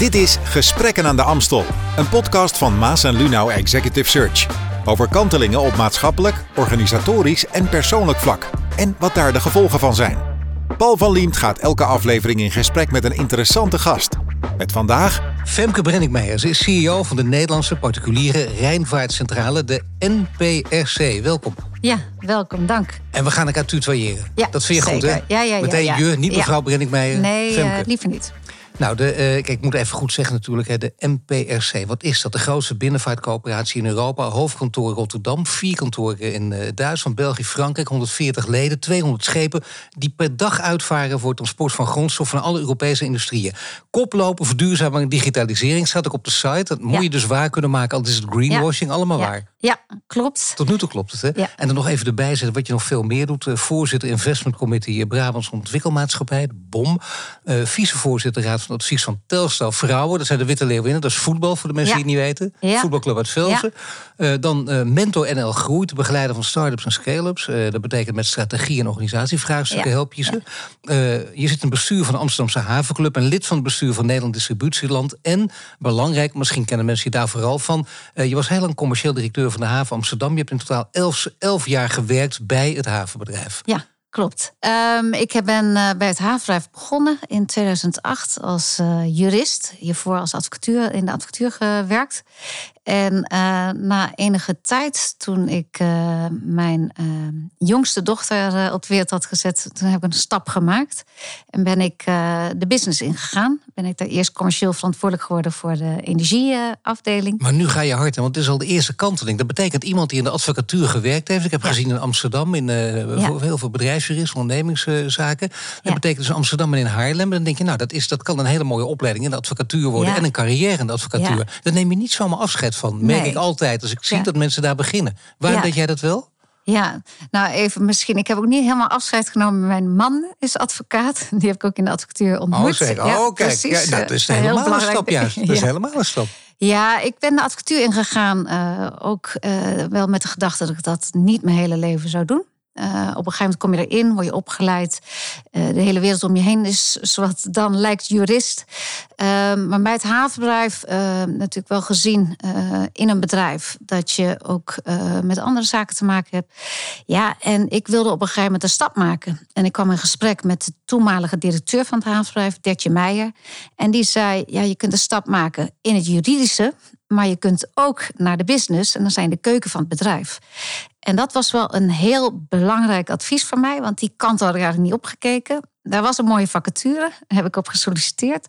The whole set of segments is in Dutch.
Dit is Gesprekken aan de Amstel, een podcast van Maas en Lunau Executive Search. Over kantelingen op maatschappelijk, organisatorisch en persoonlijk vlak. En wat daar de gevolgen van zijn. Paul van Liemt gaat elke aflevering in gesprek met een interessante gast. Met vandaag Femke Brenningmeijer. Ze is CEO van de Nederlandse Particuliere Rijnvaartcentrale, de NPRC. Welkom. Ja, welkom, dank. En we gaan elkaar tutoyeren. Ja, dat vind je goed, hè? Ja, ja, ja, Meteen ja. je, niet Ja. mevrouw Brenningmeijer. Nee, Femke. eh, liever niet. Nou, de, eh, kijk, ik moet even goed zeggen natuurlijk, hè, de NPRC. Wat is dat? De grootste binnenvaartcoöperatie in Europa. Hoofdkantoor Rotterdam, vier kantoren in eh, Duitsland, België, Frankrijk. 140 leden, 200 schepen die per dag uitvaren voor het transport van grondstof van alle Europese industrieën. Koplopen, verduurzaming en digitalisering staat ook op de site. Dat moet Ja. je dus waar kunnen maken, al is het greenwashing, allemaal ja. waar. Ja, klopt. Tot nu toe klopt het, hè? En dan nog even erbij zetten wat je nog veel meer doet. Eh, voorzitter Investment Committee Brabants Ontwikkelmaatschappij, de BOM. Vicevoorzitter Raad van Advies van Telstar Vrouwen. Dat zijn de Witte Leeuwinnen. Dat is voetbal, voor de mensen Ja. die het niet weten. Ja. Voetbalclub uit Velsen. Eh, dan eh, Mentor NL Groeit, de begeleider van start-ups en scale-ups. Eh, dat betekent met strategie en organisatievraagstukken help je ze. Je zit in het bestuur van de Amsterdamse Havenclub... en lid van het bestuur van Nederland Distributieland. En, belangrijk, misschien kennen mensen je daar vooral van... je was heel lang commercieel directeur van de haven Amsterdam. Je hebt in totaal elf, elf jaar gewerkt bij het havenbedrijf. Ja, klopt. Ehm, ik ben eh, bij het havenbedrijf begonnen in 2008 als eh, jurist. Hiervoor als advocatuur in de advocatuur gewerkt. En eh, na enige tijd, toen ik eh, mijn eh, jongste dochter eh, op de wereld had gezet, toen heb ik een stap gemaakt. En ben ik de business ingegaan. Ben ik daar eerst commercieel verantwoordelijk geworden voor de energieafdeling. Maar nu ga je hard, hè, want het is al de eerste kanteling. Dat betekent iemand die in de advocatuur gewerkt heeft. Ik heb Ja. gezien in Amsterdam, in Ja. heel veel bedrijfsjuristen, ondernemingszaken. Dat Ja. betekent dus Amsterdam en in Haarlem. Dan denk je, nou, dat, is, dat kan een hele mooie opleiding in de advocatuur worden. En een carrière in de advocatuur. Daar neem je niet zomaar afscheid van. Merk Nee. ik altijd als ik zie Ja. dat mensen daar beginnen. Waarom Ja. deed jij dat wel? Ja, nou even misschien. Ik heb ook niet helemaal afscheid genomen. Mijn man is advocaat. Die heb ik ook in de advocatuur ontmoet. oh, zeg. Ja, oh, kijk. precies. Ja, dat is Eh, helemaal een stap juist. Dat is helemaal een stap. Ja, ik ben de advocatuur ingegaan. eh, ook eh, wel met de gedachte dat ik dat niet mijn hele leven zou doen. Eh, op een gegeven moment kom je erin, word je opgeleid. Eh, de hele wereld om je heen is zoals dan lijkt jurist. Eh, maar bij het havenbedrijf eh, natuurlijk wel gezien in een bedrijf... dat je ook met andere zaken te maken hebt. Ja, en ik wilde op een gegeven moment een stap maken. En ik kwam in gesprek met de toenmalige directeur van het havenbedrijf, Dertje Meijer. En die zei, ja, je kunt een stap maken in het juridische... maar je kunt ook naar de business en dan zijn de keuken van het bedrijf. En dat was wel een heel belangrijk advies van mij, want die kant had ik eigenlijk niet opgekeken. Daar was een mooie vacature, daar heb ik op gesolliciteerd.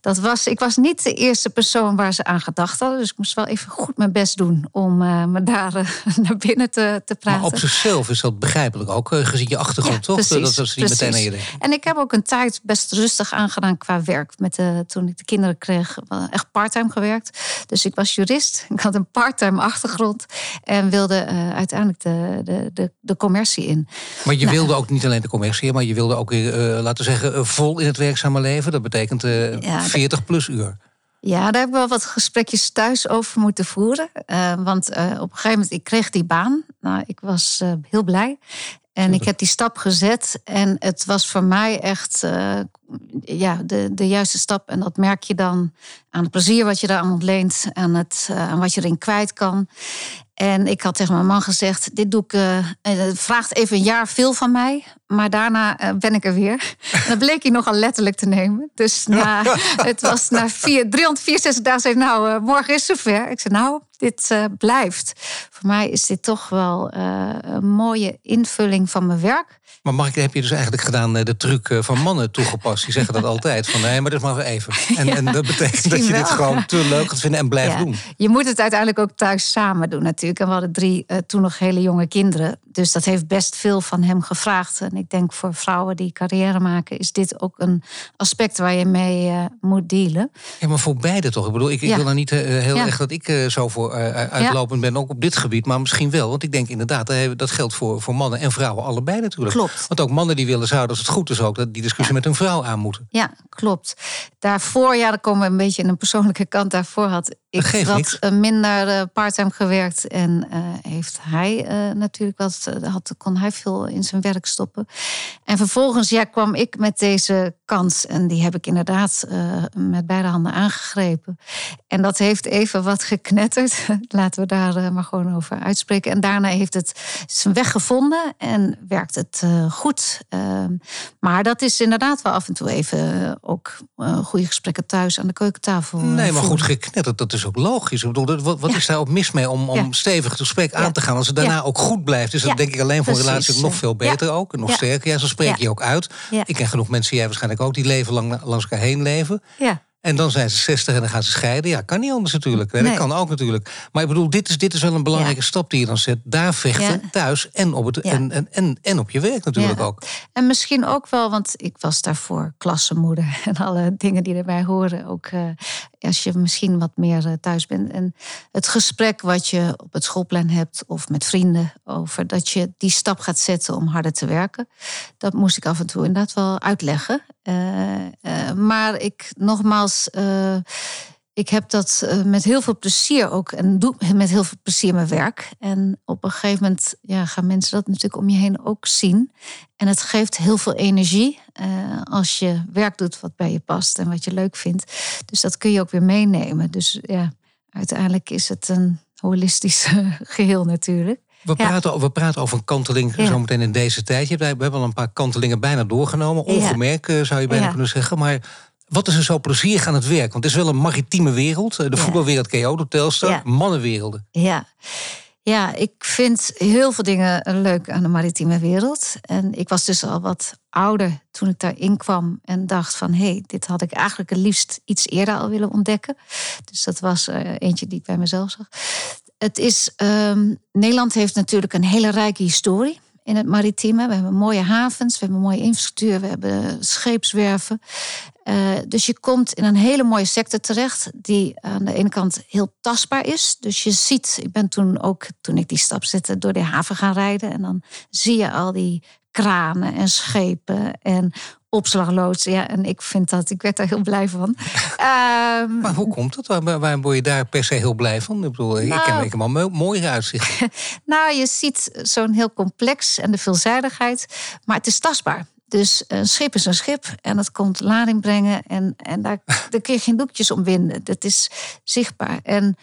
Dat was, ik was niet de eerste persoon waar ze aan gedacht hadden, dus ik moest wel even goed mijn best doen om eh, me daar eh, naar binnen te, te praten. Maar op zichzelf is dat begrijpelijk ook, eh, gezien je achtergrond, Ja, toch? precies, dat ze niet meteen aan precies. je denken. En ik heb ook een tijd best rustig aangedaan qua werk. Met de, toen ik de kinderen kreeg, echt parttime gewerkt. Dus ik was jurist, ik had een parttime achtergrond. En wilde uiteindelijk de, de, de, de commercie in. Maar je Nou. wilde ook niet alleen de commercie, maar je wilde ook weer, laten we zeggen, eh, vol in het werkzame leven. Dat betekent eh, Ja, dat- 40 plus uur. Ja, daar heb ik wel wat gesprekjes thuis over moeten voeren. Eh, want eh, op een gegeven moment, ik kreeg die baan. Nou, ik was eh, heel blij. En ik heb die stap gezet. En het was voor mij echt eh, ja, de, de juiste stap. En dat merk je dan aan het plezier wat je daar aan ontleent. Aan, het, eh, aan wat je erin kwijt kan. En ik had tegen mijn man gezegd: Dit doe ik. eh, eh, het vraagt even een jaar veel van mij. Maar daarna eh, ben ik er weer. En dat bleek hij nogal letterlijk te nemen. Dus na, het was na vier, 364 dagen zei nou, eh, morgen is het zover. Ik zei, nou, dit eh, blijft. Voor mij is dit toch wel een mooie invulling van mijn werk. Maar mag ik, heb je dus eigenlijk gedaan de truc van mannen toegepast? Die zeggen dat altijd. Van nee, maar dat mag wel even. En, Ja, en dat betekent dat je dit gewoon te leuk gaat vinden en blijft Ja. doen. Je moet het uiteindelijk ook thuis samen doen natuurlijk. En we hadden drie toen nog hele jonge kinderen. Dus dat heeft best veel van hem gevraagd. En ik denk voor vrouwen die carrière maken... is dit ook een aspect waar je mee eh, moet dealen. Ja, maar voor beide toch? Ik bedoel, ik, ik Ja. wil dan niet eh, heel Ja. erg dat ik eh, zo voor eh, uitlopend ben, ook op dit gebied. Maar misschien wel. Want ik denk inderdaad, eh, dat geldt voor, voor mannen en vrouwen allebei natuurlijk. Klopt. Want ook mannen die willen zouden, als het goed is ook, dat die discussie met hun vrouw aan moeten. Ja, klopt. Daarvoor, ja, dan komen we een beetje in een persoonlijke kant. Daarvoor had ik wat niks. minder eh, parttime gewerkt. En eh, heeft hij eh, natuurlijk wat, had, kon hij veel in zijn werk stoppen. En vervolgens ja, kwam ik met deze kans. En die heb ik inderdaad met beide handen aangegrepen. En dat heeft even wat geknetterd. Laten we daar maar gewoon over uitspreken. En daarna heeft het zijn weg gevonden en werkt het goed. Ehm, maar dat is inderdaad wel af en toe even ook goede gesprekken thuis aan de keukentafel. Nee, maar goed geknetterd, dat is ook logisch. Ik bedoel, wat, wat is daar ook mis mee om, om stevig het gesprek aan te gaan? Als het daarna ook goed blijft, is dat denk ik alleen voor een relatie nog veel beter ook. En nog sterker. Ja, zo spreek je ook uit. Ik ken genoeg mensen, jij waarschijnlijk ook, die leven lang langs elkaar heen leven. Ja. En dan zijn ze 60 en dan gaan ze scheiden. Ja, kan niet anders natuurlijk. Nee. Dat kan ook natuurlijk. Maar ik bedoel, dit is, dit is wel een belangrijke stap die je dan zet. Daar vechten, thuis en op, het, en, en, en, en op je werk natuurlijk ook. En misschien ook wel, want ik was daarvoor klassenmoeder en alle dingen die erbij horen. Ook uh, als je misschien wat meer eh, thuis bent. En het gesprek wat je op het schoolplein hebt of met vrienden over dat je die stap gaat zetten om harder te werken. Dat moest ik af en toe inderdaad wel uitleggen. Uh, maar ik nogmaals. Ik heb dat met heel veel plezier ook en doe met heel veel plezier mijn werk. En op een gegeven moment ja, gaan mensen dat natuurlijk om je heen ook zien. En het geeft heel veel energie als je werk doet wat bij je past en wat je leuk vindt. Dus dat kun je ook weer meenemen. Dus ja, uiteindelijk is het een holistisch geheel natuurlijk. We, praten, we praten over een kanteling ja. zometeen in deze tijd. We hebben al een paar kantelingen bijna doorgenomen. Ongemerkt eh, zou je bijna kunnen zeggen. Maar wat is er zo plezierig aan het werk? Want het is wel een maritieme wereld. Eh, de voetbalwereld de Telstar. Mannenwerelden. Ja. Ja, ik vind heel veel dingen leuk aan de maritieme wereld. En ik was dus al wat ouder toen ik daarin kwam en dacht van... hé, hey, dit had ik eigenlijk het liefst iets eerder al willen ontdekken. Dus dat was uh, eentje die ik bij mezelf zag. Het is, um, Nederland heeft natuurlijk een hele rijke historie in het maritieme. We hebben mooie havens, we hebben mooie infrastructuur, we hebben scheepswerven. Uh, dus je komt in een hele mooie sector terecht, die aan de ene kant heel tastbaar is. Dus je ziet, ik ben toen ook, toen ik die stap zette, door de haven gaan rijden. En dan zie je al die kranen en schepen en opslagloodsen. Ja, en ik vind dat, ik werd daar heel blij van. Ehm, maar hoe komt het? Waar, waarom word je daar per se heel blij van? Ik bedoel, nou, ik heb helemaal mooi uitzicht. nou, je ziet zo'n heel complex en de veelzijdigheid, maar het is tastbaar. Dus een schip is een schip en dat komt lading brengen en, en daar, daar kun je geen doekjes om winden. Dat is zichtbaar. En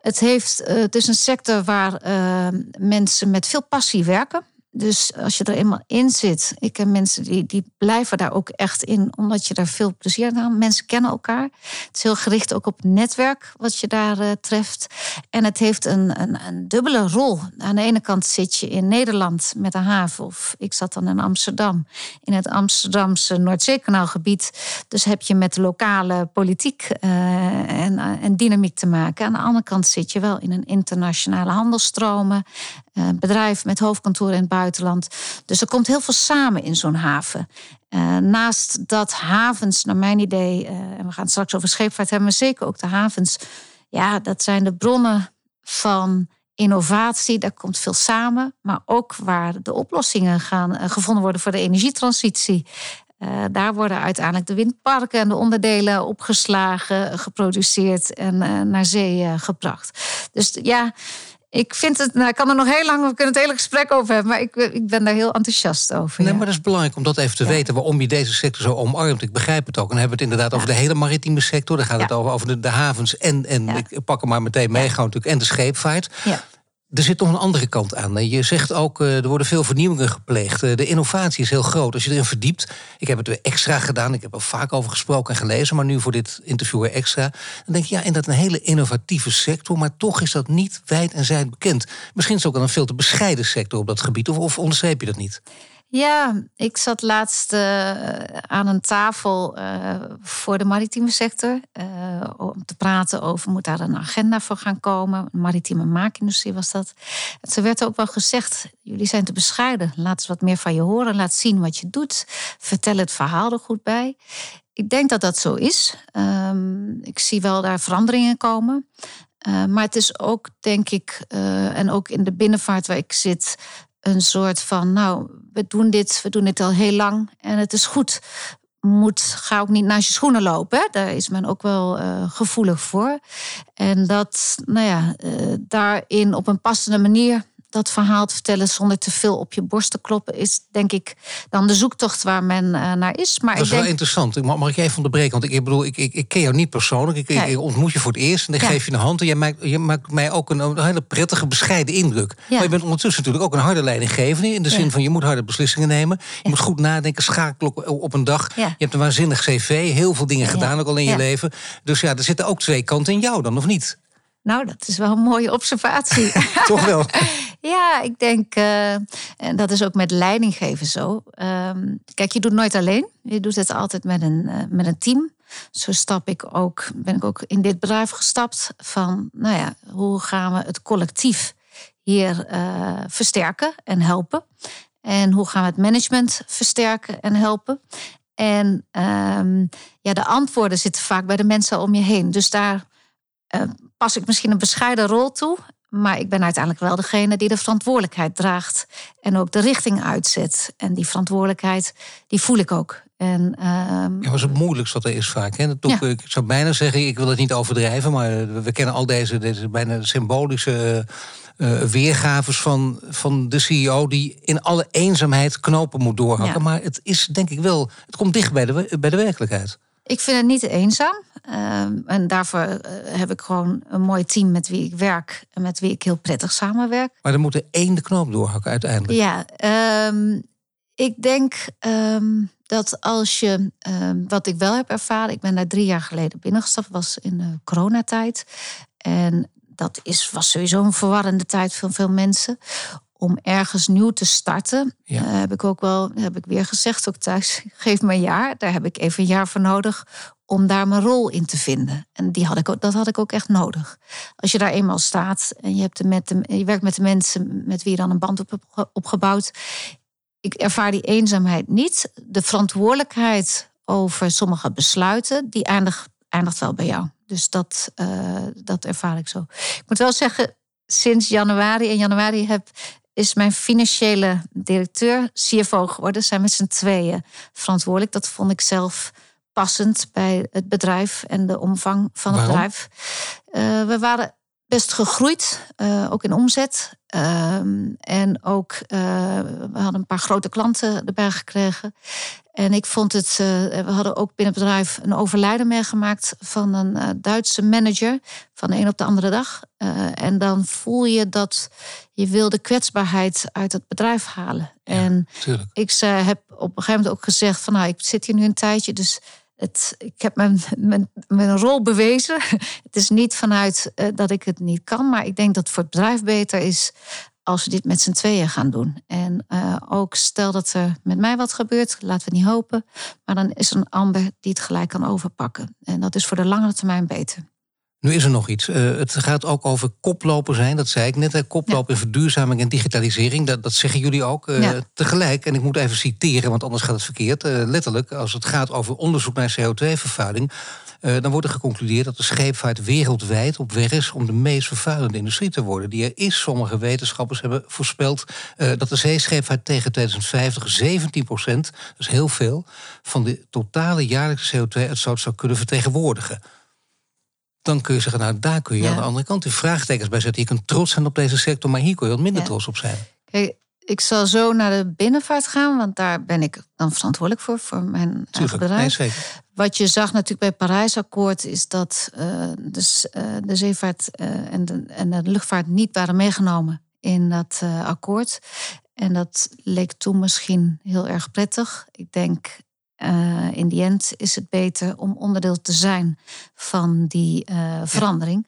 het, heeft, uh, het is een sector waar uh, mensen met veel passie werken. Dus als je er eenmaal in zit, ik ken mensen die, die blijven daar ook echt in, omdat je daar veel plezier aan hebt. Mensen kennen elkaar. Het is heel gericht ook op netwerk wat je daar uh, treft. En het heeft een, een, een, dubbele rol. Aan de ene kant zit je in Nederland met een haven, of ik zat dan in Amsterdam, in het Amsterdamse Noordzeekanaalgebied. Dus heb je met lokale politiek uh, en, en dynamiek te maken. Aan de andere kant zit je wel in een internationale handelsstromen, uh, bedrijf met hoofdkantoor in het buitenland. Dus er komt heel veel samen in zo'n haven. Uh, naast dat havens, naar mijn idee, uh, en we gaan het straks over scheepvaart hebben, maar zeker ook de havens. Ja, dat zijn de bronnen van innovatie. Daar komt veel samen, maar ook waar de oplossingen gaan gevonden worden voor de energietransitie. Daar worden uiteindelijk de windparken en de onderdelen opgeslagen, geproduceerd en naar zee gebracht. Dus ja, ik vind het, nou, ik kan er nog heel lang, we kunnen het hele gesprek over hebben, maar ik, ik ben daar heel enthousiast over. Nee, maar dat is belangrijk om dat even te weten waarom je deze sector zo omarmt. Ik begrijp het ook. En dan hebben we het inderdaad over de hele maritieme sector. Dan gaat het over, over de, de havens en, en ik pak hem maar meteen mee, gewoon natuurlijk, en de scheepvaart. Er zit nog een andere kant aan. Je zegt ook, eh, er worden veel vernieuwingen gepleegd. Eh, de innovatie is heel groot. Als je erin verdiept, ik heb het weer extra gedaan. Ik heb er vaak over gesproken en gelezen, maar nu voor dit interview weer extra. Dan denk je, ja, inderdaad een hele innovatieve sector, maar toch is dat niet wijd en zijd bekend. Misschien is het ook een veel te bescheiden sector op dat gebied, of, of je dat niet? Ja, ik zat laatst uh, aan een tafel uh, voor de maritieme sector. Uh, om te praten over, moet daar een agenda voor gaan komen? Maritieme maakindustrie was dat. En ze werd ook wel gezegd, jullie zijn te bescheiden. Laat eens wat meer van je horen. Laat zien wat je doet. Vertel het verhaal er goed bij. Ik denk dat dat zo is. Um, ik zie wel daar veranderingen komen. Maar het is ook, denk ik, en ook in de binnenvaart waar ik zit, een soort van, nou, we doen dit, we doen dit al heel lang en het is goed. Moet, ga ook niet naast je schoenen lopen. Hè? Daar is men ook wel uh, gevoelig voor. En dat, nou ja, uh, daarin op een passende manier dat verhaal te vertellen zonder te veel op je borst te kloppen, is denk ik dan de zoektocht waar men uh, naar is. Maar dat is wel interessant. Mag, mag ik even onderbreken? Want ik, ik bedoel, ik, ik, ik, ken jou niet persoonlijk. Ik, ik, ontmoet je voor het eerst en dan geef je een hand. En je maakt, je maakt mij ook een, een hele prettige, bescheiden indruk. Maar je bent ondertussen natuurlijk ook een harde leidinggevende. In de zin van je moet harde beslissingen nemen. Je moet goed nadenken, schakelen op een dag. Je hebt een waanzinnig cv, heel veel dingen gedaan ook al in je leven. Dus ja, er zitten ook twee kanten in jou dan, of niet? Nou, dat is wel een mooie observatie. Toch wel? ja, ik denk, uh, en dat is ook met leidinggeven zo. Ehm, kijk, je doet nooit alleen. Je doet het altijd met een, uh, met een team. Zo stap ik ook, ben ik ook in dit bedrijf gestapt van, nou ja, hoe gaan we het collectief hier uh, versterken en helpen? En hoe gaan we het management versterken en helpen? En um, ja, de antwoorden zitten vaak bij de mensen om je heen. Dus daar pas ik misschien een bescheiden rol toe. Maar ik ben uiteindelijk wel degene die de verantwoordelijkheid draagt. En ook de richting uitzet. En die verantwoordelijkheid, die voel ik ook. En, uh, ja, was het moeilijkste wat er is vaak. Hè? Dat ja. Ik zou bijna zeggen, ik wil het niet overdrijven... maar we kennen al deze, deze bijna symbolische uh, weergaves van, van de CEO... die in alle eenzaamheid knopen moet doorhakken. Ja. Maar het is denk ik wel, het komt dicht bij de, bij de werkelijkheid. Ik vind het niet eenzaam. Um, en daarvoor uh, heb ik gewoon een mooi team met wie ik werk en met wie ik heel prettig samenwerk. Maar dan moet er één de knoop doorhakken uiteindelijk. Ja, um, ik denk um, dat als je, wat ik wel heb ervaren, ik ben daar drie jaar geleden binnengestapt, was in de coronatijd. En dat is, was sowieso een verwarrende tijd voor veel mensen om ergens nieuw te starten, ja. uh, heb ik ook wel, heb ik weer gezegd, ook thuis, geef me een jaar. Daar heb ik even een jaar voor nodig om daar mijn rol in te vinden. En die had ik ook, dat had ik ook echt nodig. Als je daar eenmaal staat en je, hebt de met de, je werkt met de mensen met wie je dan een band op hebt opgebouwd. Ik ervaar die eenzaamheid niet. De verantwoordelijkheid over sommige besluiten, die eindigt, eindigt wel bij jou. Dus dat, uh, dat ervaar ik zo. Ik moet wel zeggen, sinds januari, in januari heb, is mijn financiële directeur CFO geworden. Zijn met z'n tweeën verantwoordelijk. Dat vond ik zelf passend bij het bedrijf en de omvang van het bedrijf. Uh, we waren best gegroeid, uh, ook in omzet. Uh, en ook, uh, we hadden een paar grote klanten erbij gekregen. En ik vond het, we hadden ook binnen het bedrijf een overlijden meegemaakt van een Duitse manager van de een op de andere dag. en dan voel je dat je wil de kwetsbaarheid uit het bedrijf halen. Ja, en tuurlijk. ik heb op een gegeven moment ook gezegd van nou, ik zit hier nu een tijdje, dus het, ik heb mijn, mijn, mijn rol bewezen. Het is niet vanuit dat ik het niet kan, maar ik denk dat het voor het bedrijf beter is als we dit met z'n tweeën gaan doen. En uh, ook stel dat er met mij wat gebeurt, laten we niet hopen, maar dan is er een ander die het gelijk kan overpakken. En dat is voor de langere termijn beter. Nu is er nog iets. Uh, het gaat ook over koploper zijn, dat zei ik net. Hè. Koploper in verduurzaming en digitalisering, dat, dat zeggen jullie ook uh, ja. tegelijk. En ik moet even citeren, want anders gaat het verkeerd. Letterlijk, als het gaat over onderzoek naar CO2-vervuiling... dan wordt er geconcludeerd dat de scheepvaart wereldwijd op weg is... om de meest vervuilende industrie te worden. Die er is. Sommige wetenschappers hebben voorspeld dat de zeescheepvaart tegen 2050 17 procent... dat is heel veel, van de totale jaarlijkse CO2-uitstoot zou kunnen vertegenwoordigen dan kun je zeggen, nou daar kun je ja. aan de andere kant de vraagtekens bij zetten. Je kunt trots zijn op deze sector, maar hier kun je wat minder ja. trots op zijn. Kijk, ik zal zo naar de binnenvaart gaan, want daar ben ik dan verantwoordelijk voor, voor mijn eigen bedrijf. Nee, wat je zag natuurlijk bij het Parijsakkoord is dat uh, dus, uh, de zeevaart uh, en, de, en de luchtvaart niet waren meegenomen in dat akkoord. En dat leek toen misschien heel erg prettig. Ik denk uh, in die end is het beter om onderdeel te zijn van die uh, verandering.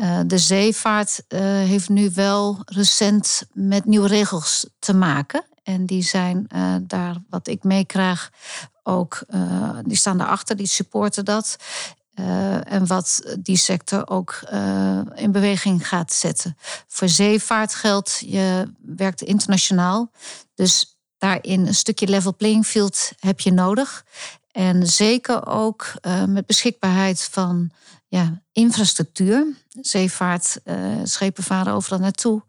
Uh, de zeevaart heeft nu wel recent met nieuwe regels te maken. En die zijn daar, wat ik meekrijg, ook, die staan daarachter, die supporten dat. en wat die sector ook in beweging gaat zetten. Voor zeevaart geldt, je werkt internationaal. Dus daarin een stukje level playing field heb je nodig. En zeker ook uh, met beschikbaarheid van ja, infrastructuur. Zeevaart, uh, schepen varen overal naartoe.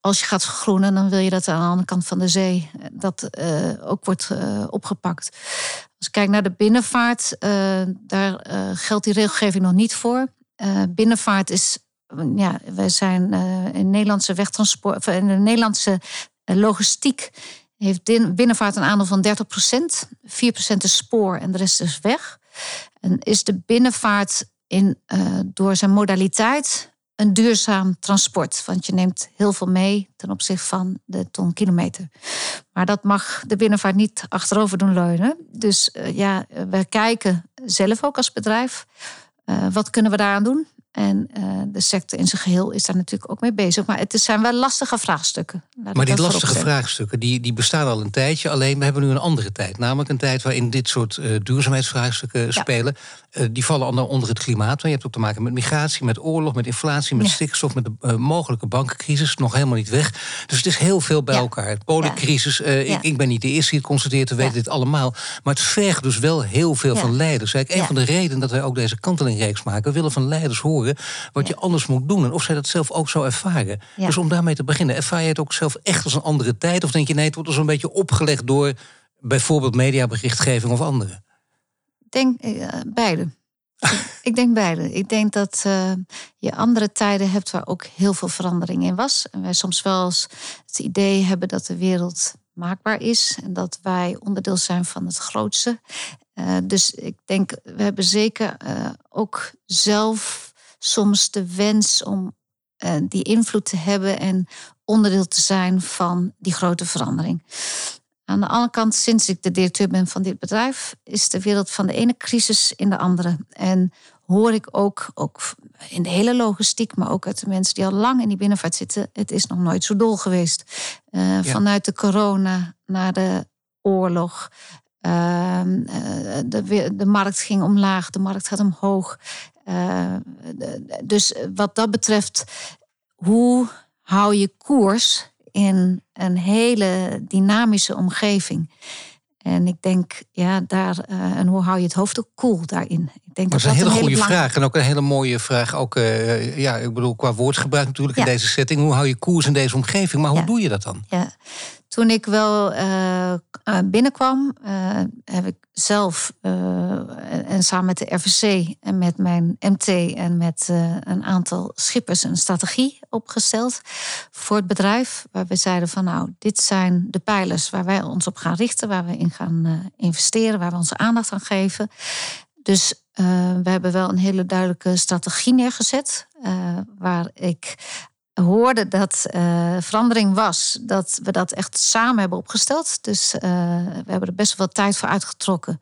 Als je gaat vergroenen, dan wil je dat aan de andere kant van de zee eh, dat ook wordt opgepakt. Als ik kijk naar de binnenvaart, daar geldt die regelgeving nog niet voor. binnenvaart is ja, wij zijn in Nederlandse wegtransport, in de Nederlandse logistiek heeft binnenvaart een aandeel van 30 procent. 4 procent is spoor en de rest is weg. En is de binnenvaart in, door zijn modaliteit een duurzaam transport. Want je neemt heel veel mee ten opzichte van de ton kilometer. Maar dat mag de binnenvaart niet achterover doen leunen. Dus uh, ja, we kijken zelf ook als bedrijf. Uh, wat kunnen we daaraan doen? En uh, de sector in zijn geheel is daar natuurlijk ook mee bezig. Maar het zijn wel lastige vraagstukken. Maar die lastige vraagstukken die, die bestaan al een tijdje. Alleen we hebben nu een andere tijd. Namelijk een tijd waarin dit soort uh, duurzaamheidsvraagstukken ja. spelen. Uh, die vallen onder, onder het klimaat. Want je hebt ook te maken met migratie, met oorlog, met inflatie, met ja. stikstof, met de mogelijke bankencrisis. Nog helemaal niet weg. Dus het is heel veel bij ja. elkaar. De polencrisis. Ik, ik, ben niet de eerste die het constateert. We weten dit allemaal. Maar het vergt dus wel heel veel van leiders. Eigenlijk een van de redenen dat wij ook deze kantelingreeks maken. We willen van leiders horen wat je anders moet doen. En of zij dat zelf ook zo ervaren. Dus om daarmee te beginnen, ervaar je het ook zelf echt als een andere tijd? Of denk je nee, het wordt dus een beetje opgelegd door bijvoorbeeld mediaberichtgeving of anderen? Ik denk uh, beide. ik denk beide. Ik denk dat uh, je andere tijden hebt waar ook heel veel verandering in was. En wij soms wel eens het idee hebben dat de wereld maakbaar is en dat wij onderdeel zijn van het grootste. Uh, dus ik denk, we hebben zeker uh, ook zelf soms de wens om uh, die invloed te hebben en onderdeel te zijn van die grote verandering. Aan de andere kant, sinds ik de directeur ben van dit bedrijf, is de wereld van de ene crisis in de andere. En hoor ik ook, ook in de hele logistiek, maar ook uit de mensen die al lang in die binnenvaart zitten, het is nog nooit zo dol geweest. Uh, ja. Vanuit de corona naar de oorlog. Uh, de, de markt ging omlaag, de markt gaat omhoog. Uh, dus wat dat betreft, hoe hou je koers in een hele dynamische omgeving? En ik denk, ja, daar, uh, en hoe hou je het hoofd ook koel daarin? Ik denk dat, dat is een hele, een hele goede vraag. En ook een hele mooie vraag. Ook, uh, ja, ik bedoel, qua woordsgebruik natuurlijk ja. in deze setting. Hoe hou je koers in deze omgeving? Maar hoe ja. doe je dat dan? Ja. Toen ik wel uh, binnenkwam, heb ik zelf en samen met de RVC en met mijn MT en met een aantal schippers een strategie opgesteld voor het bedrijf. Waar we zeiden van nou, dit zijn de pijlers waar wij ons op gaan richten, waar we in gaan investeren, waar we onze aandacht aan geven. Dus we hebben wel een hele duidelijke strategie neergezet. Waar ik hoorde dat uh, verandering was, dat we dat echt samen hebben opgesteld. Dus we hebben er best wel tijd voor uitgetrokken.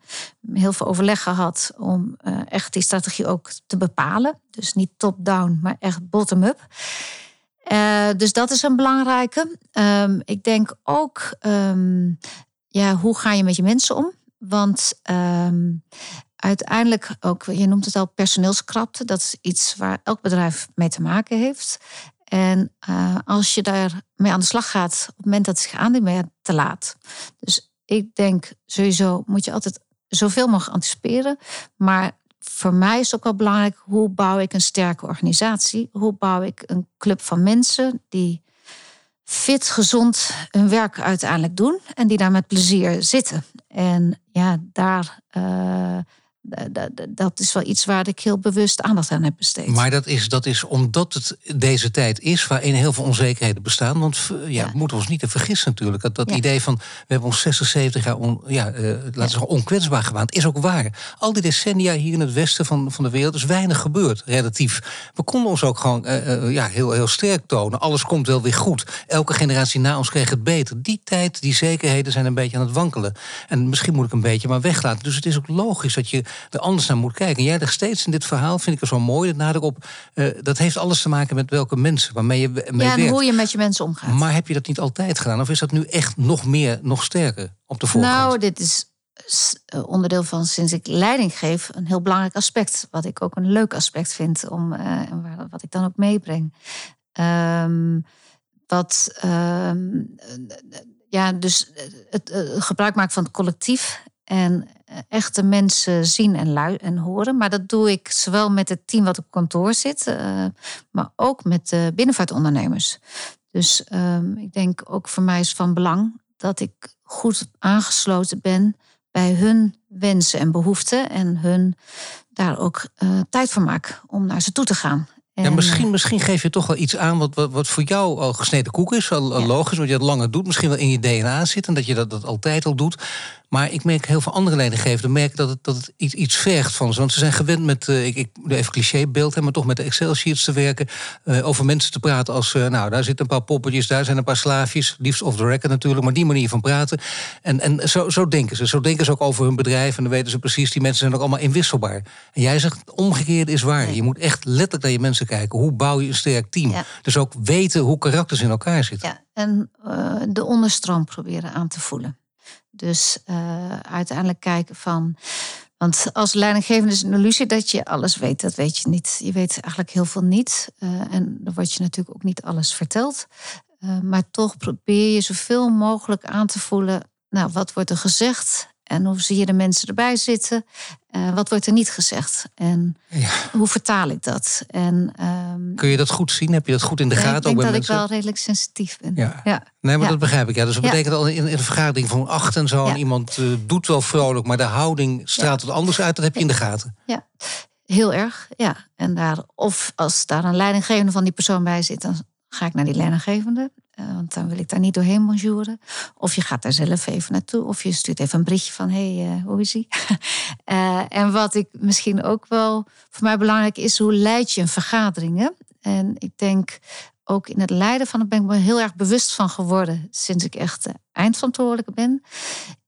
Heel veel overleg gehad om echt die strategie ook te bepalen. Dus niet top-down, maar echt bottom-up. dus dat is een belangrijke. Um, ik denk ook, um, ja, hoe ga je met je mensen om? Want um, uiteindelijk ook, je noemt het al personeelskrapte. Dat is iets waar elk bedrijf mee te maken heeft. En uh, als je daarmee aan de slag gaat op het moment dat het zich aandient, te laat. Dus ik denk sowieso moet je altijd zoveel mogelijk anticiperen. Maar voor mij is ook wel belangrijk hoe bouw ik een sterke organisatie? Hoe bouw ik een club van mensen die fit, gezond hun werk uiteindelijk doen en die daar met plezier zitten. En ja, daar. Uh, dat is wel iets waar ik heel bewust aandacht aan heb besteed. Maar dat is, dat is omdat het deze tijd is waarin heel veel onzekerheden bestaan. Want ja, ja. we moeten ons niet te vergissen natuurlijk. Dat, dat ja. idee van we hebben ons 76 jaar on, ja, uh, laten we zeggen, onkwetsbaar gewaand, is ook waar. Al die decennia hier in het westen van, van de wereld is weinig gebeurd, relatief. We konden ons ook gewoon uh, uh, ja, heel, heel sterk tonen. Alles komt wel weer goed. Elke generatie na ons kreeg het beter. Die tijd, die zekerheden zijn een beetje aan het wankelen. En misschien moet ik een beetje maar weglaten. Dus het is ook logisch dat je er anders naar moet kijken. Jij legt steeds in dit verhaal, vind ik er zo mooi, de nadruk op. Uh, dat heeft alles te maken met welke mensen waarmee je mee ja, en werkt. hoe je met je mensen omgaat. Maar heb je dat niet altijd gedaan? Of is dat nu echt nog meer, nog sterker op de voorgrond? Nou, dit is onderdeel van sinds ik leiding geef een heel belangrijk aspect. Wat ik ook een leuk aspect vind om, uh, en wat ik dan ook meebreng. Um, wat. Um, ja, dus het, het gebruik maken van het collectief en echte mensen zien en, en horen. Maar dat doe ik zowel met het team wat op kantoor zit, uh, maar ook met de binnenvaartondernemers. Dus um, ik denk ook voor mij is van belang dat ik goed aangesloten ben bij hun wensen en behoeften en hun daar ook uh, tijd voor maak om naar ze toe te gaan. ja, misschien, misschien geef je toch wel iets aan wat, wat, wat voor jou al gesneden koek is. Al, logisch, want je dat langer doet. Misschien wel in je DNA zit en dat je dat, dat altijd al doet. Maar ik merk heel veel andere leidinggevenden merken dat het, dat het iets, iets vergt van ze. Want ze zijn gewend met, uh, ik, ik even clichébeeld, maar toch met de Excel-sheets te werken. Uh, over mensen te praten als, uh, nou, daar zitten een paar poppetjes, daar zijn een paar slaafjes. Liefst off the record natuurlijk, maar die manier van praten. En, en zo, zo denken ze. Zo denken ze ook over hun bedrijf. En dan weten ze precies, die mensen zijn ook allemaal inwisselbaar. En jij zegt, het omgekeerde is waar. Je moet echt letterlijk naar je mensen kijken. Hoe bouw je een sterk team? Dus ook weten hoe karakters in elkaar zitten. Ja, en de onderstroom proberen aan te voelen. Dus uh, uiteindelijk kijken van. Want als leidinggevende is een illusie dat je alles weet. Dat weet je niet. Je weet eigenlijk heel veel niet. Uh, en dan wordt je natuurlijk ook niet alles verteld. Uh, maar toch probeer je zoveel mogelijk aan te voelen. Nou, wat wordt er gezegd? En hoe zie je de mensen erbij zitten? Uh, wat wordt er niet gezegd? En ja. hoe vertaal ik dat? En, um, Kun je dat goed zien? Heb je dat goed in de gaten? Ik denk dat mensen? ik wel redelijk sensitief ben. Ja. ja. Nee, maar dat begrijp ik. Ja. Dus dat betekent al in, in een vergadering van acht en zo... en iemand uh, doet wel vrolijk, maar de houding straalt wat anders uit. Dat heb je in de gaten. Ja, heel erg. Ja. En daar, of als daar een leidinggevende van die persoon bij zit... dan ga ik naar die leidinggevende. Uh, want dan wil ik daar niet doorheen bonjouren. Of je gaat daar zelf even naartoe. Of je stuurt even een berichtje van, hé, hey, uh, hoe is hij? uh, en wat ik misschien ook wel voor mij belangrijk is... hoe leid je een vergadering? En ik denk ook in het leiden van het ben ik me heel erg bewust van geworden... sinds ik echt eindverantwoordelijke ben...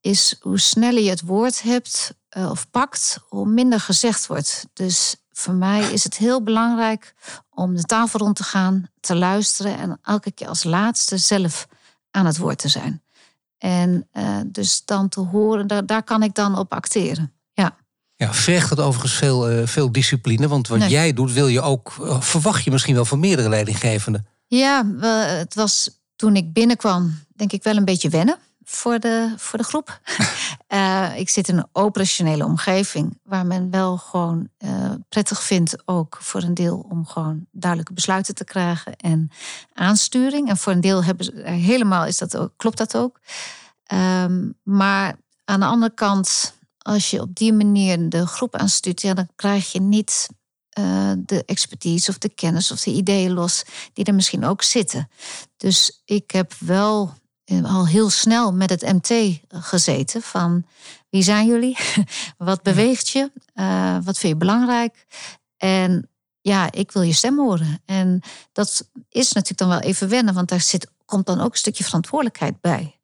is hoe sneller je het woord hebt of pakt, hoe minder gezegd wordt. Dus voor mij is het heel belangrijk om de tafel rond te gaan, te luisteren en elke keer als laatste zelf aan het woord te zijn. En uh, dus dan te horen, daar, daar kan ik dan op acteren. Ja. Ja, vergt het overigens veel, uh, veel discipline. Want wat jij doet, wil je ook, uh, verwacht je misschien wel van meerdere leidinggevenden. Ja, het was toen ik binnenkwam, denk ik wel een beetje wennen voor de, voor de groep. uh, ik zit in een operationele omgeving waar men wel gewoon uh, prettig vindt, ook voor een deel om gewoon duidelijke besluiten te krijgen en aansturing. En voor een deel hebben ze helemaal is dat klopt dat ook. Um, maar aan de andere kant, als je op die manier de groep aanstuurt, dan krijg je niet de expertise of de kennis of de ideeën los die er misschien ook zitten. Dus ik heb wel eh, al heel snel met het MT gezeten. Van wie zijn jullie? wat beweegt je? Uh, wat vind je belangrijk? En ja, ik wil je stem horen. En dat is natuurlijk dan wel even wennen, want daar zit, komt dan ook een stukje verantwoordelijkheid bij.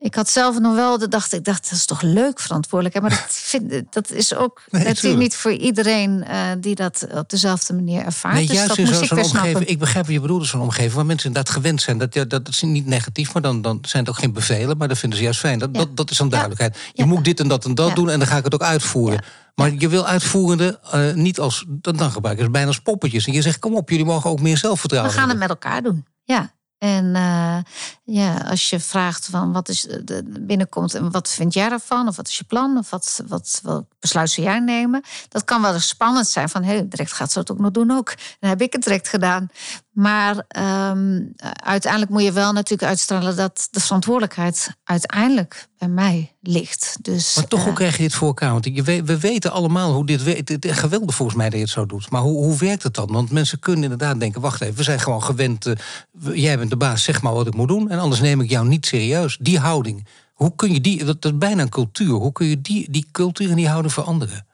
Ik had zelf nog wel de dacht, ik dacht, dat is toch leuk verantwoordelijkheid. Maar dat, vind, dat is ook nee, natuurlijk niet voor iedereen uh, die dat op dezelfde manier ervaart. Nee, dus juist dat in zo'n zo omgeving. Ik begrijp wat je bedoelt, zo'n omgeving waar mensen inderdaad gewend zijn. Dat, ja, dat is niet negatief, maar dan, dan zijn het ook geen bevelen. Maar dat vinden ze juist fijn. Dat, ja. dat, dat is dan duidelijkheid. Je moet dit en dat en dat doen en dan ga ik het ook uitvoeren. Maar je wil uitvoerende uh, niet als. Dan gebruiken ze bijna als poppetjes. En je zegt: kom op, jullie mogen ook meer zelfvertrouwen. We gaan het met elkaar doen. Ja, en uh, ja, als je vraagt van wat is de, binnenkomt en wat vind jij ervan? Of wat is je plan? Of wat, wat, wat besluit zou jij nemen? Dat kan wel eens spannend zijn van hé, direct gaat ze het ook nog doen ook. Dan heb ik het direct gedaan. Maar um, uiteindelijk moet je wel natuurlijk uitstralen dat de verantwoordelijkheid uiteindelijk bij mij ligt. Dus, maar toch, uh, hoe krijg je dit voor elkaar? Want we weten allemaal hoe dit werkt. Het is geweldig volgens mij dat je het zo doet. Maar hoe, hoe werkt het dan? Want mensen kunnen inderdaad denken: wacht even, we zijn gewoon gewend. Uh, jij bent de baas, zeg maar wat ik moet doen. En anders neem ik jou niet serieus. Die houding. Hoe kun je die, dat is bijna een cultuur. Hoe kun je die, die cultuur en die houding veranderen?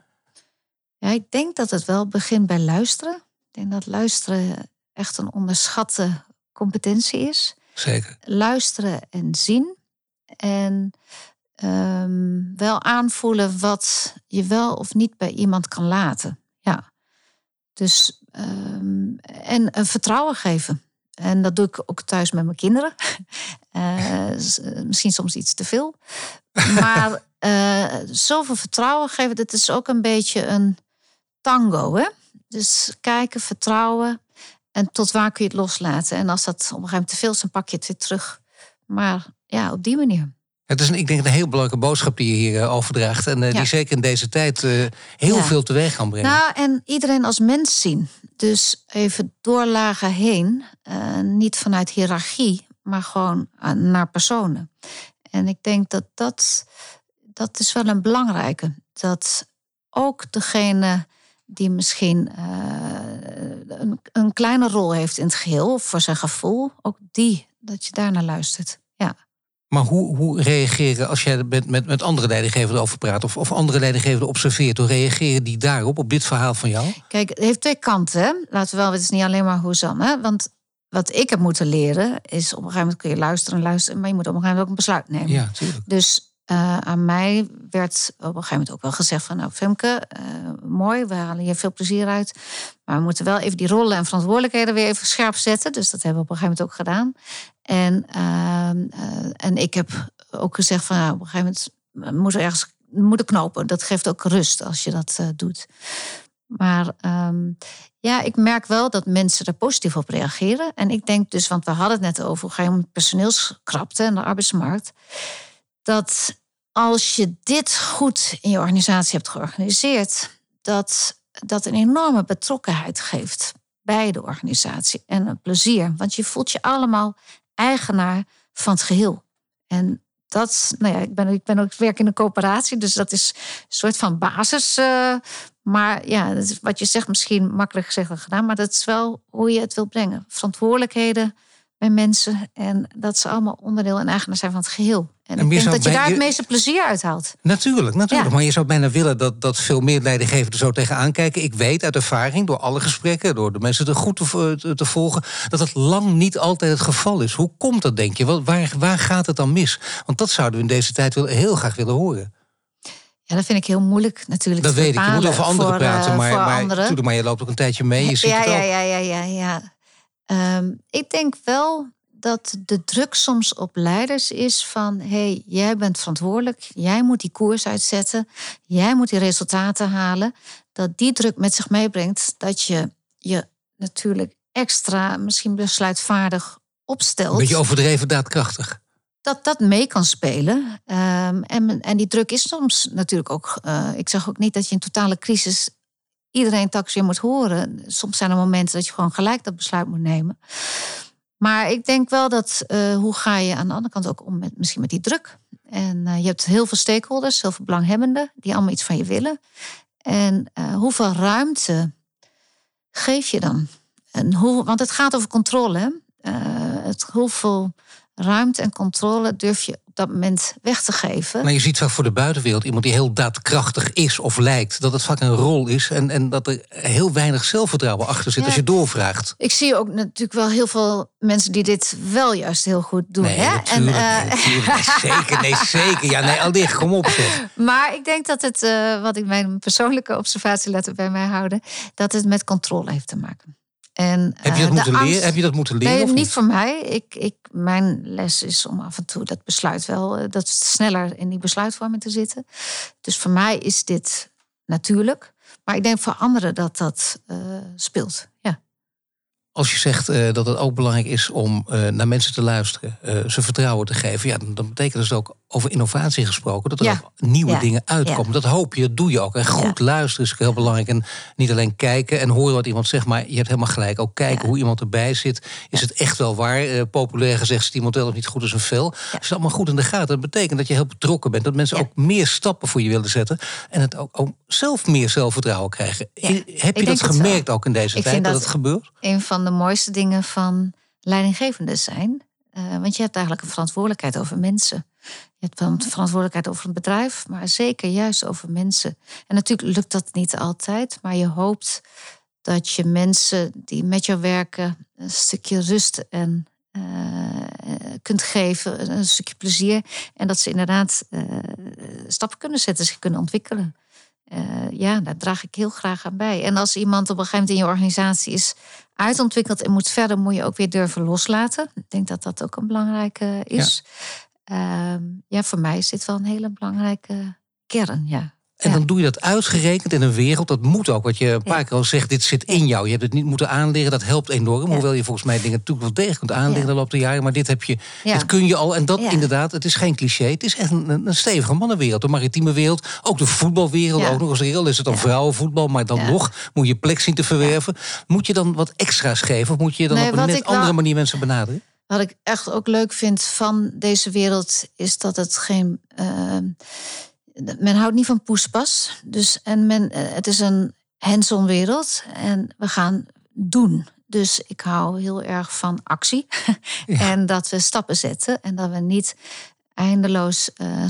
Ja, ik denk dat het wel begint bij luisteren. Ik denk dat luisteren echt een onderschatte competentie is. Zeker. Luisteren en zien. En um, wel aanvoelen wat je wel of niet bij iemand kan laten. Ja. Dus um, en een vertrouwen geven. En dat doe ik ook thuis met mijn kinderen. Uh, misschien soms iets te veel. Maar uh, zoveel vertrouwen geven, dat is ook een beetje een tango. Hè? Dus kijken, vertrouwen. En tot waar kun je het loslaten? En als dat op een gegeven moment te veel is, dan pak je het weer terug. Maar ja, op die manier. Het is een, ik denk een heel belangrijke boodschap die je hier uh, overdraagt. En uh, ja. die zeker in deze tijd uh, heel ja. veel teweeg kan brengen. Nou, en iedereen als mens zien. Dus even doorlagen heen. niet vanuit hiërarchie, maar gewoon naar personen. En ik denk dat dat, dat is wel een belangrijke. Dat ook degene die misschien uh, een, een kleine rol heeft in het geheel, voor zijn gevoel, ook die, dat je daarnaar luistert. Ja. Maar hoe, hoe reageren als jij met, met, met andere leidinggevenden over praat... Of, of andere leidinggevenden observeert, hoe reageren die daarop, op dit verhaal van jou? Kijk, het heeft twee kanten. Hè? Laten we wel, het is niet alleen maar Hoezanne. Want wat ik heb moeten leren, is op een gegeven moment kun je luisteren en luisteren... maar je moet op een gegeven moment ook een besluit nemen. Ja, tuurlijk. Dus uh, aan mij werd op een gegeven moment ook wel gezegd van... nou Femke, uh, mooi, we halen hier veel plezier uit... maar we moeten wel even die rollen en verantwoordelijkheden weer even scherp zetten. Dus dat hebben we op een gegeven moment ook gedaan. En, uh, en ik heb ook gezegd van nou, op een gegeven moment moet er ergens moeten knopen. Dat geeft ook rust als je dat doet. Maar um, ja, ik merk wel dat mensen er positief op reageren. En ik denk dus, want we hadden het net over hoe ga je om personeelskrapte en de arbeidsmarkt dat als je dit goed in je organisatie hebt georganiseerd, dat dat een enorme betrokkenheid geeft bij de organisatie en een plezier. Want je voelt je allemaal eigenaar van het geheel. En dat, nou ja, ik ben, ik ben ook werk in een coöperatie, dus dat is een soort van basis. Uh, maar ja, wat je zegt, misschien makkelijk gezegd gedaan, maar dat is wel hoe je het wil brengen. Verantwoordelijkheden bij mensen en dat ze allemaal onderdeel en eigenaar zijn van het geheel. En, ik denk dat je daar het meeste plezier uit haalt. Natuurlijk, natuurlijk. Maar je zou bijna willen dat, dat veel meer leidinggevenden zo tegenaan kijken. Ik weet uit ervaring, door alle gesprekken, door de mensen er goed te, te volgen, dat dat lang niet altijd het geval is. Hoe komt dat, denk je? Waar, waar gaat het dan mis? Want dat zouden we in deze tijd heel graag willen horen. Ja, dat vind ik heel moeilijk natuurlijk. Dat weet ik. Je moet over anderen voor, praten, eh, maar, maar, maar je loopt ook een tijdje mee. Je ziet ja, het ja, ja, ja, ja, ja. Um, ik denk wel dat de druk soms op leiders is van... hé, hey, jij bent verantwoordelijk, jij moet die koers uitzetten... jij moet die resultaten halen. Dat die druk met zich meebrengt dat je je natuurlijk extra, misschien besluitvaardig opstelt. Een beetje overdreven daadkrachtig. Dat dat mee kan spelen. Um, en, en die druk is soms natuurlijk ook... Uh, ik zeg ook niet dat je in totale crisis iedereen taxi moet horen. Soms zijn er momenten dat je gewoon gelijk dat besluit moet nemen. Maar ik denk wel dat uh, hoe ga je aan de andere kant ook om met misschien met die druk. En uh, je hebt heel veel stakeholders, heel veel belanghebbenden die allemaal iets van je willen. En uh, hoeveel ruimte geef je dan? En hoe, want het gaat over controle. het, hoeveel ruimte en controle durf je dat moment weg te geven. Maar je ziet vaak voor de buitenwereld iemand die heel daadkrachtig is of lijkt, dat het vaak een rol is en, en dat er heel weinig zelfvertrouwen achter zit als je doorvraagt. Ik zie ook natuurlijk wel heel veel mensen die dit wel juist heel goed doen. Nee, hè? Natuurlijk, en, uh... nee, zeker, nee, zeker. Ja, nee, allicht, kom op. Zeg. Maar ik denk dat het, uh, wat ik mijn persoonlijke observatie laten bij mij houden, dat het met controle heeft te maken. En, heb, je dat moeten leren? heb je dat moeten leren? Nee, niet voor mij. Ik, ik, mijn les is om af en toe dat besluit wel, eh, dat sneller in die besluitvorming te zitten. Dus voor mij is dit natuurlijk. Maar ik denk voor anderen dat dat uh, speelt. Ja. Als je zegt uh, dat het ook belangrijk is om uh, naar mensen te luisteren, ze vertrouwen te geven, ja, dan, dan betekent dat ook over innovatie gesproken, dat er ja. nieuwe ja. dingen uitkomen. Ja. Dat hoop je, dat doe je ook. En goed luisteren is heel belangrijk. En niet alleen kijken en horen wat iemand zegt, maar je hebt helemaal gelijk. Ook kijken hoe iemand erbij zit. Is het echt wel waar? populair gezegd, is iemand wel of niet goed als een vel. Als je het allemaal goed in de gaten, dat betekent dat je heel betrokken bent. Dat mensen ook meer stappen voor je willen zetten. En het ook, ook zelf meer zelfvertrouwen krijgen. Heb je dat gemerkt ook in deze tijd, dat, dat het gebeurt? Een van de mooiste dingen van leidinggevende zijn. Uh, want je hebt eigenlijk een verantwoordelijkheid over mensen. Je hebt een verantwoordelijkheid over een bedrijf, maar zeker juist over mensen. En natuurlijk lukt dat niet altijd, maar je hoopt dat je mensen die met jou werken een stukje rust en uh, kunt geven, een stukje plezier. En dat ze inderdaad uh, stappen kunnen zetten, zich kunnen ontwikkelen. Uh, ja, daar draag ik heel graag aan bij. En als iemand op een gegeven moment in je organisatie is uitontwikkeld en moet verder, moet je ook weer durven loslaten. Ik denk dat dat ook een belangrijke is. Ja, uh, ja voor mij is dit wel een hele belangrijke kern. Ja. En dan doe je dat uitgerekend in een wereld. Dat moet ook. Wat je een paar keer al zegt, dit zit in jou. Je hebt het niet moeten aanleren. Dat helpt enorm. Hoewel je volgens mij dingen natuurlijk wel degelijk kunt aanleren de loop der jaren. Maar dit heb je. Dat kun je al. En dat inderdaad, het is geen cliché. Het is echt een, een stevige mannenwereld. De maritieme wereld. Ook de voetbalwereld. Ook nog eens heel. Is het dan vrouwenvoetbal. Maar dan nog moet je plek zien te verwerven. Moet je dan wat extra's geven? Of moet je dan nee, op een net andere wel, manier mensen benaderen? Wat ik echt ook leuk vind van deze wereld. Is dat het geen. Uh, men houdt niet van poespas. Dus, en men, het is een hands-on wereld. En we gaan doen. Dus ik hou heel erg van actie. en dat we stappen zetten. En dat we niet eindeloos uh,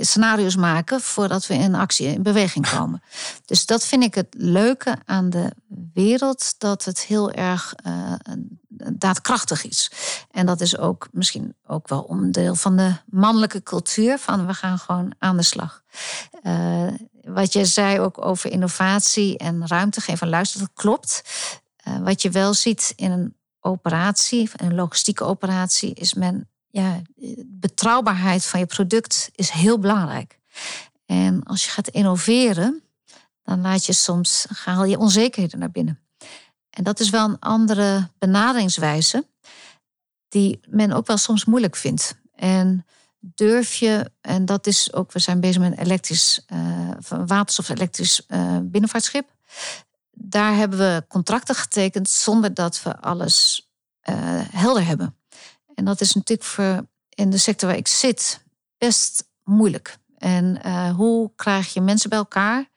scenario's maken voordat we in actie in beweging komen. Dus dat vind ik het leuke aan de wereld, dat het heel erg uh, daadkrachtig is. En dat is ook misschien ook wel onderdeel van de mannelijke cultuur, van we gaan gewoon aan de slag. Uh, wat je zei ook over innovatie en ruimte geven luister, dat klopt. wat je wel ziet in een operatie, een logistieke operatie, is men ja, betrouwbaarheid van je product is heel belangrijk. En als je gaat innoveren, dan laat je soms, haal je onzekerheden naar binnen. En dat is wel een andere benaderingswijze, die men ook wel soms moeilijk vindt. En durf je, en dat is ook, we zijn bezig met een elektrisch, uh, waterstof-elektrisch uh, binnenvaartschip. Daar hebben we contracten getekend zonder dat we alles uh, helder hebben. En dat is natuurlijk voor in de sector waar ik zit best moeilijk. En hoe krijg je mensen bij elkaar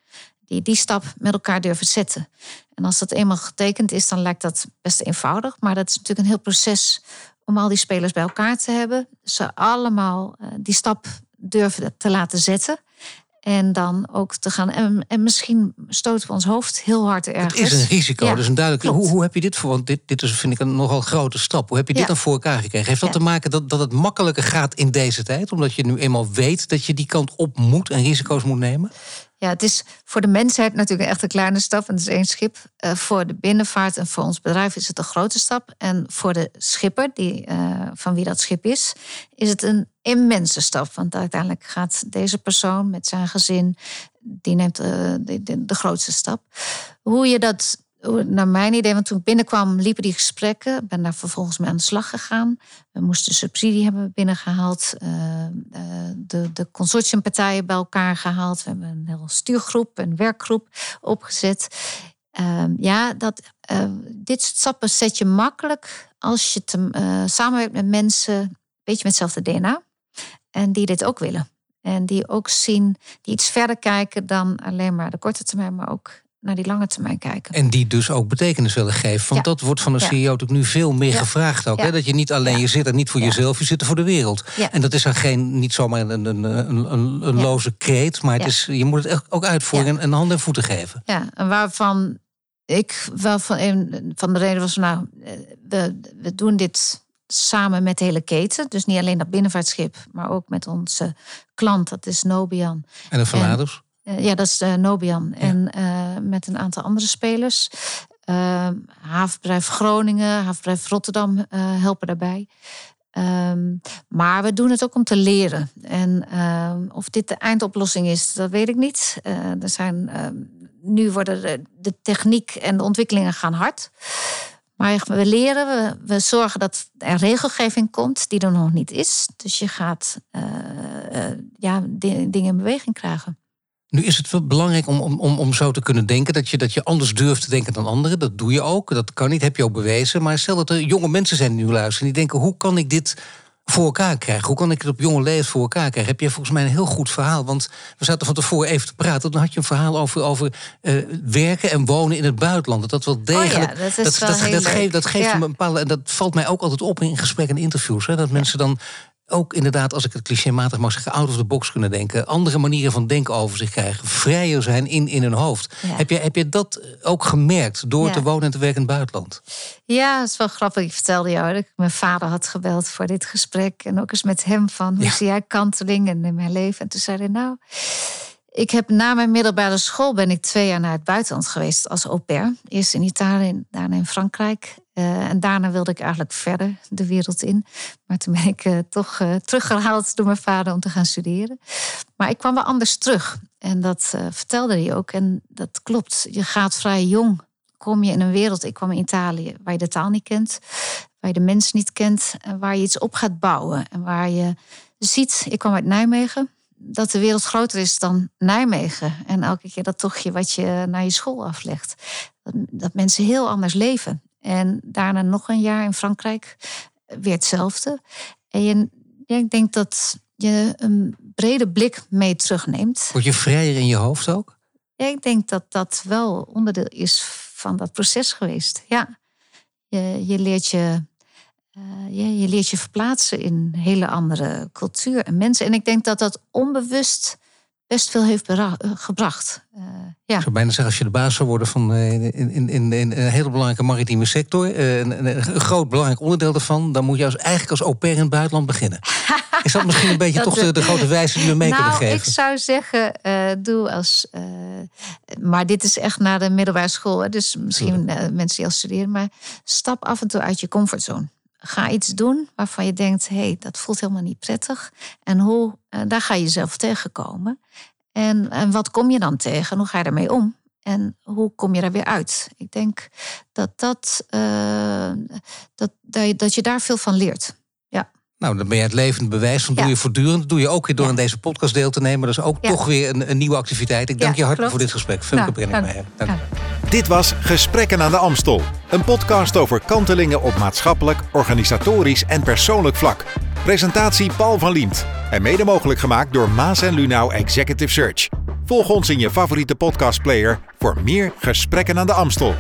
die die stap met elkaar durven zetten? En als dat eenmaal getekend is, dan lijkt dat best eenvoudig. Maar dat is natuurlijk een heel proces om al die spelers bij elkaar te hebben. Ze allemaal uh, die stap durven te laten zetten. En dan ook te gaan. En, en misschien stoten we ons hoofd heel hard ergens. Het is een risico. Ja, dus een duidelijk. Hoe, hoe heb je dit voor? Want dit, dit is, vind ik, een nogal grote stap. Hoe heb je dit dan voor elkaar gekregen? Heeft dat te maken dat, dat het makkelijker gaat in deze tijd? Omdat je nu eenmaal weet dat je die kant op moet en risico's moet nemen? Ja, het is voor de mensheid natuurlijk echt een kleine stap. En het is één schip. Uh, voor de binnenvaart en voor ons bedrijf is het een grote stap. En voor de schipper, die, uh, van wie dat schip is, is het een immense stap. Want uiteindelijk gaat deze persoon met zijn gezin, die neemt de, de, de, grootste stap. Hoe je dat naar mijn idee, want toen ik binnenkwam liepen die gesprekken. ben daar vervolgens mee aan de slag gegaan. We moesten subsidie hebben binnengehaald. Uh, de, de consortiumpartijen bij elkaar gehaald. We hebben een hele stuurgroep, een werkgroep opgezet. Uh, ja, dat, uh, dit soort stappen zet je makkelijk als je samenwerkt met mensen, een beetje met hetzelfde DNA. En die dit ook willen. En die ook zien, die iets verder kijken dan alleen maar de korte termijn, maar ook naar die lange termijn kijken. En die dus ook betekenis willen geven. Want dat wordt van de CEO natuurlijk nu veel meer gevraagd ook. Hè? Dat je niet alleen, je zit er niet voor jezelf, je zit er voor de wereld. En dat is dan geen, niet zomaar een, een, een, een, een loze kreet. Maar het is, je moet het ook uitvoeren en handen en voeten geven. Ja, en waarvan ik wel van, een van de reden was, nou, eh, we, we doen dit samen met de hele keten. Dus niet alleen dat binnenvaartschip, maar ook met onze klant, dat is Nobian. En de verladers? Ja, dat is uh, Nobian. En uh, met een aantal andere spelers. havenbedrijf Groningen, havenbedrijf Rotterdam helpen daarbij. Um, maar we doen het ook om te leren. En ehm, of dit de eindoplossing is, dat weet ik niet. er zijn, ehm, nu worden de, de, techniek en de ontwikkelingen gaan hard. Maar we leren, we, we zorgen dat er regelgeving komt die er nog niet is. Dus je gaat ja, dingen in beweging krijgen. Nu is het wel belangrijk om, om, om zo te kunnen denken. Dat je, dat je anders durft te denken dan anderen. Dat doe je ook. Dat kan niet, heb je ook bewezen. Maar stel dat er jonge mensen zijn die nu luisteren. Die denken, hoe kan ik dit voor elkaar krijgen? Hoe kan ik het op jonge leeftijd voor elkaar krijgen? Heb je volgens mij een heel goed verhaal. Want we zaten van tevoren even te praten. Dan had je een verhaal over, over uh, werken en wonen in het buitenland. Dat dat wel degelijk. Oh ja, dat, dat, geeft, dat geeft ja. een bepaalde. En dat valt mij ook altijd op in gesprekken en interviews. Hè, dat mensen dan ook inderdaad, als ik het clichématig mag zeggen, out of the box kunnen denken. Andere manieren van denken over zich krijgen. Vrijer zijn in, in hun hoofd. Heb, je, heb je dat ook gemerkt door te wonen en te werken in het buitenland? Ja, dat is wel grappig. Ik vertelde jou dat ik mijn vader had gebeld voor dit gesprek. En ook eens met hem van, hoe zie jij kanteling in mijn leven? En toen zei hij, nou... Ik heb na mijn middelbare school ben ik twee jaar naar het buitenland geweest als au pair. Eerst in Italië, daarna in Frankrijk. Uh, en daarna wilde ik eigenlijk verder de wereld in. Maar toen ben ik uh, toch uh, teruggehaald door mijn vader om te gaan studeren. Maar ik kwam wel anders terug. En dat vertelde hij ook. En dat klopt. Je gaat vrij jong. Kom je in een wereld. Ik kwam in Italië waar je de taal niet kent. Waar je de mensen niet kent. En waar je iets op gaat bouwen. En waar je ziet. Ik kwam uit Nijmegen dat de wereld groter is dan Nijmegen. En elke keer dat tochtje wat je naar je school aflegt. Dat mensen heel anders leven. En daarna nog een jaar in Frankrijk weer hetzelfde. En je, ja, ik denk dat je een brede blik mee terugneemt. Word je vrijer in je hoofd ook? Ja, ik denk dat dat wel onderdeel is van dat proces geweest. Ja, je, je leert je, uh, je, je, leert je verplaatsen in hele andere cultuur en mensen. En ik denk dat dat onbewust best veel heeft eh, gebracht. Uh, ja. Ik zou bijna zeggen, als je de baas zou worden van uh, in, in, in, in, een hele belangrijke maritieme sector, een, een, groot belangrijk onderdeel daarvan, dan moet je als, eigenlijk als au pair in het buitenland beginnen. Is dat misschien een beetje toch de, de, grote wijze die we mee nou, kunnen geven? Ik zou zeggen, doe als. maar dit is echt naar de middelbare school, dus misschien mensen die al studeren, maar stap af en toe uit je comfortzone ga iets doen waarvan je denkt: hé, hey, dat voelt helemaal niet prettig. En hoe, uh, daar ga je jezelf tegenkomen. En, en wat kom je dan tegen? Hoe ga je daarmee om? En hoe kom je daar weer uit? Ik denk dat, dat, uh, dat, dat je daar veel van leert. Nou, dan ben je het levend bewijs van. Doe je voortdurend. Dat doe je ook weer door ja. aan deze podcast deel te nemen. Dat is ook toch weer een, een, nieuwe activiteit. Ik dank je hartelijk voor dit gesprek. Veel nou, plezier bij Dank. Dit was Gesprekken aan de Amstel. Een podcast over kantelingen op maatschappelijk, organisatorisch en persoonlijk vlak. Presentatie Paul van Liemt. En mede mogelijk gemaakt door Maas en Lunau Executive Search. Volg ons in je favoriete podcastplayer voor meer Gesprekken aan de Amstel.